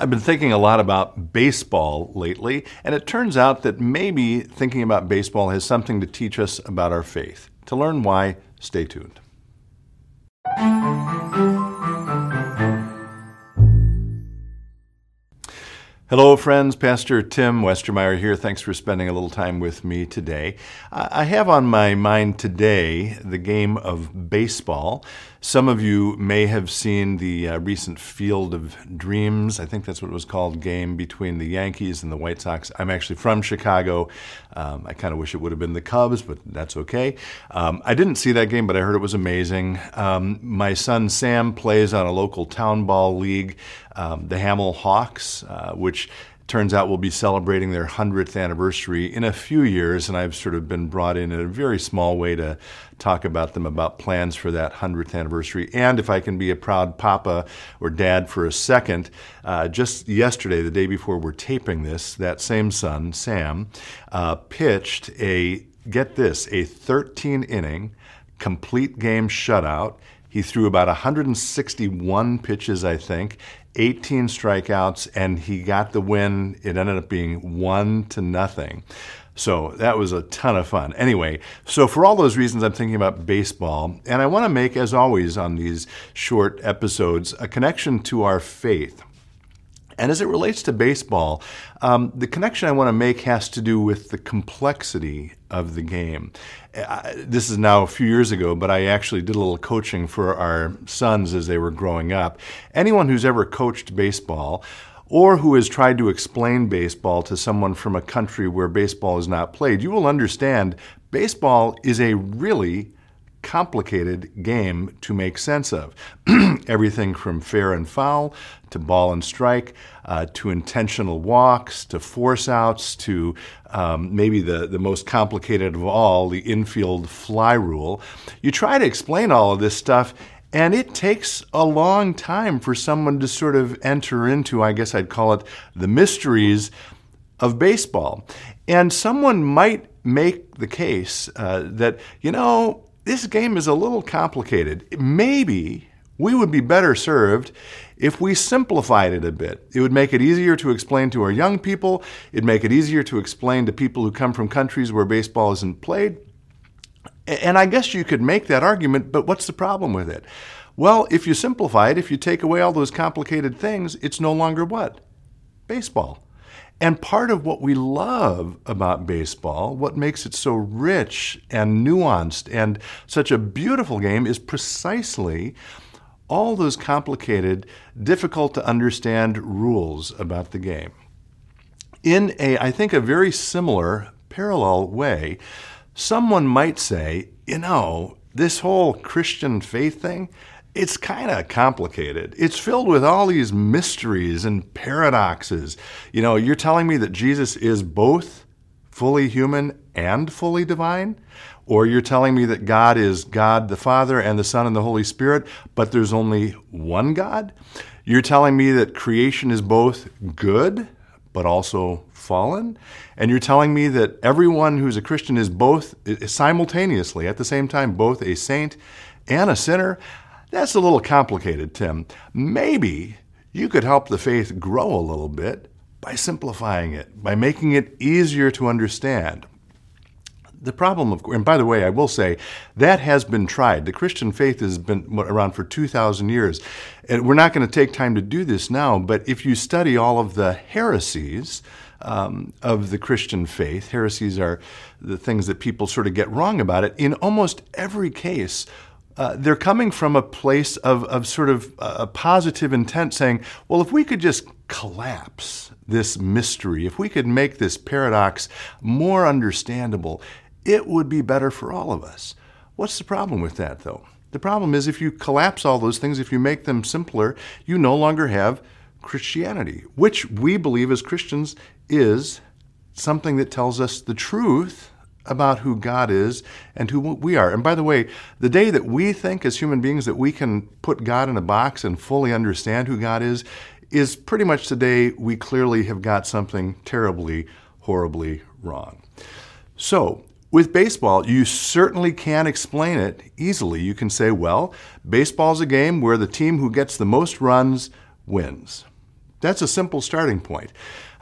I've been thinking a lot about baseball lately, and it turns out that maybe thinking about baseball has something to teach us about our faith. To learn why, stay tuned. Hello, friends. Pastor Tim Westermeyer here. Thanks for spending a little time with me today. I have on my mind today the game of baseball. Some of you may have seen the uh, recent Field of Dreams, I think that's what it was called, game between the Yankees and the White Sox. I'm actually from Chicago. Um, I kind of wish it would have been the Cubs, but that's okay. Um, I didn't see that game, but I heard it was amazing. Um, my son Sam plays on a local town ball league, um, the Hamel Hawks, uh, which turns out we'll be celebrating their 100th anniversary in a few years, and I've sort of been brought in in a very small way to talk about them about plans for that 100th anniversary. And if I can be a proud papa or dad for a second, uh, just yesterday, the day before we're taping this, that same son, Sam, uh, pitched a, get this, a 13 inning complete game shutout. He threw about 161 pitches, I think, 18 strikeouts, and he got the win. It ended up being one to nothing. So that was a ton of fun. Anyway, so for all those reasons, I'm thinking about baseball. And I want to make, as always on these short episodes, a connection to our faith. And as it relates to baseball, um, the connection I want to make has to do with the complexity of the game. Uh, this is now a few years ago, but I actually did a little coaching for our sons as they were growing up. Anyone who's ever coached baseball or who has tried to explain baseball to someone from a country where baseball is not played, you will understand baseball is a really complicated game to make sense of. Everything from fair and foul to ball and strike uh, to intentional walks to force outs to um, maybe the, the most complicated of all, the infield fly rule. You try to explain all of this stuff. And it takes a long time for someone to sort of enter into, I guess I'd call it, the mysteries of baseball. And someone might make the case uh, that, you know, this game is a little complicated. Maybe we would be better served if we simplified it a bit. It would make it easier to explain to our young people, it'd make it easier to explain to people who come from countries where baseball isn't played. And I guess you could make that argument, but what's the problem with it? Well, if you simplify it, if you take away all those complicated things, it's no longer what? Baseball. And part of what we love about baseball, what makes it so rich and nuanced and such a beautiful game, is precisely all those complicated, difficult to understand rules about the game. In a, I think, a very similar, parallel way, someone might say, you know, this whole Christian faith thing, it's kind of complicated. It's filled with all these mysteries and paradoxes. You know, you're telling me that Jesus is both fully human and fully divine? Or you're telling me that God is God the Father and the Son and the Holy Spirit, but there's only one God? You're telling me that creation is both good but also fallen? And you're telling me that everyone who's a Christian is both simultaneously, at the same time, both a saint and a sinner? That's a little complicated, Tim. Maybe you could help the faith grow a little bit by simplifying it, by making it easier to understand. The problem, of and by the way, I will say that has been tried. The Christian faith has been around for 2,000 years. And we're not going to take time to do this now, but if you study all of the heresies, um, of the Christian faith. Heresies are the things that people sort of get wrong about it. In almost every case, uh, they're coming from a place of, of sort of a positive intent, saying, well, if we could just collapse this mystery, if we could make this paradox more understandable, it would be better for all of us. What's the problem with that, though? The problem is if you collapse all those things, if you make them simpler, you no longer have Christianity, which we believe as Christians is something that tells us the truth about who God is and who we are. And by the way, the day that we think as human beings that we can put God in a box and fully understand who God is, is pretty much the day we clearly have got something terribly, horribly wrong. So, with baseball, you certainly can explain it easily. You can say, well, baseball is a game where the team who gets the most runs wins. That's a simple starting point.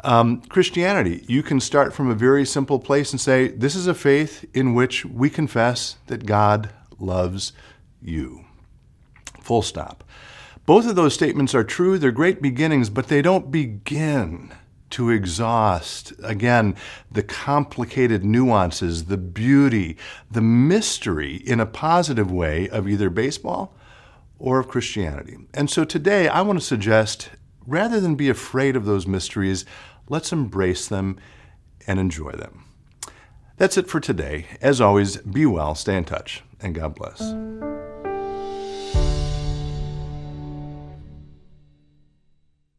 Um, Christianity, you can start from a very simple place and say, This is a faith in which we confess that God loves you. Full stop. Both of those statements are true, they're great beginnings, but they don't begin to exhaust, again, the complicated nuances, the beauty, the mystery in a positive way of either baseball or of Christianity. And so today I want to suggest rather than be afraid of those mysteries, let's embrace them and enjoy them. That's it for today. As always, be well, stay in touch, and God bless.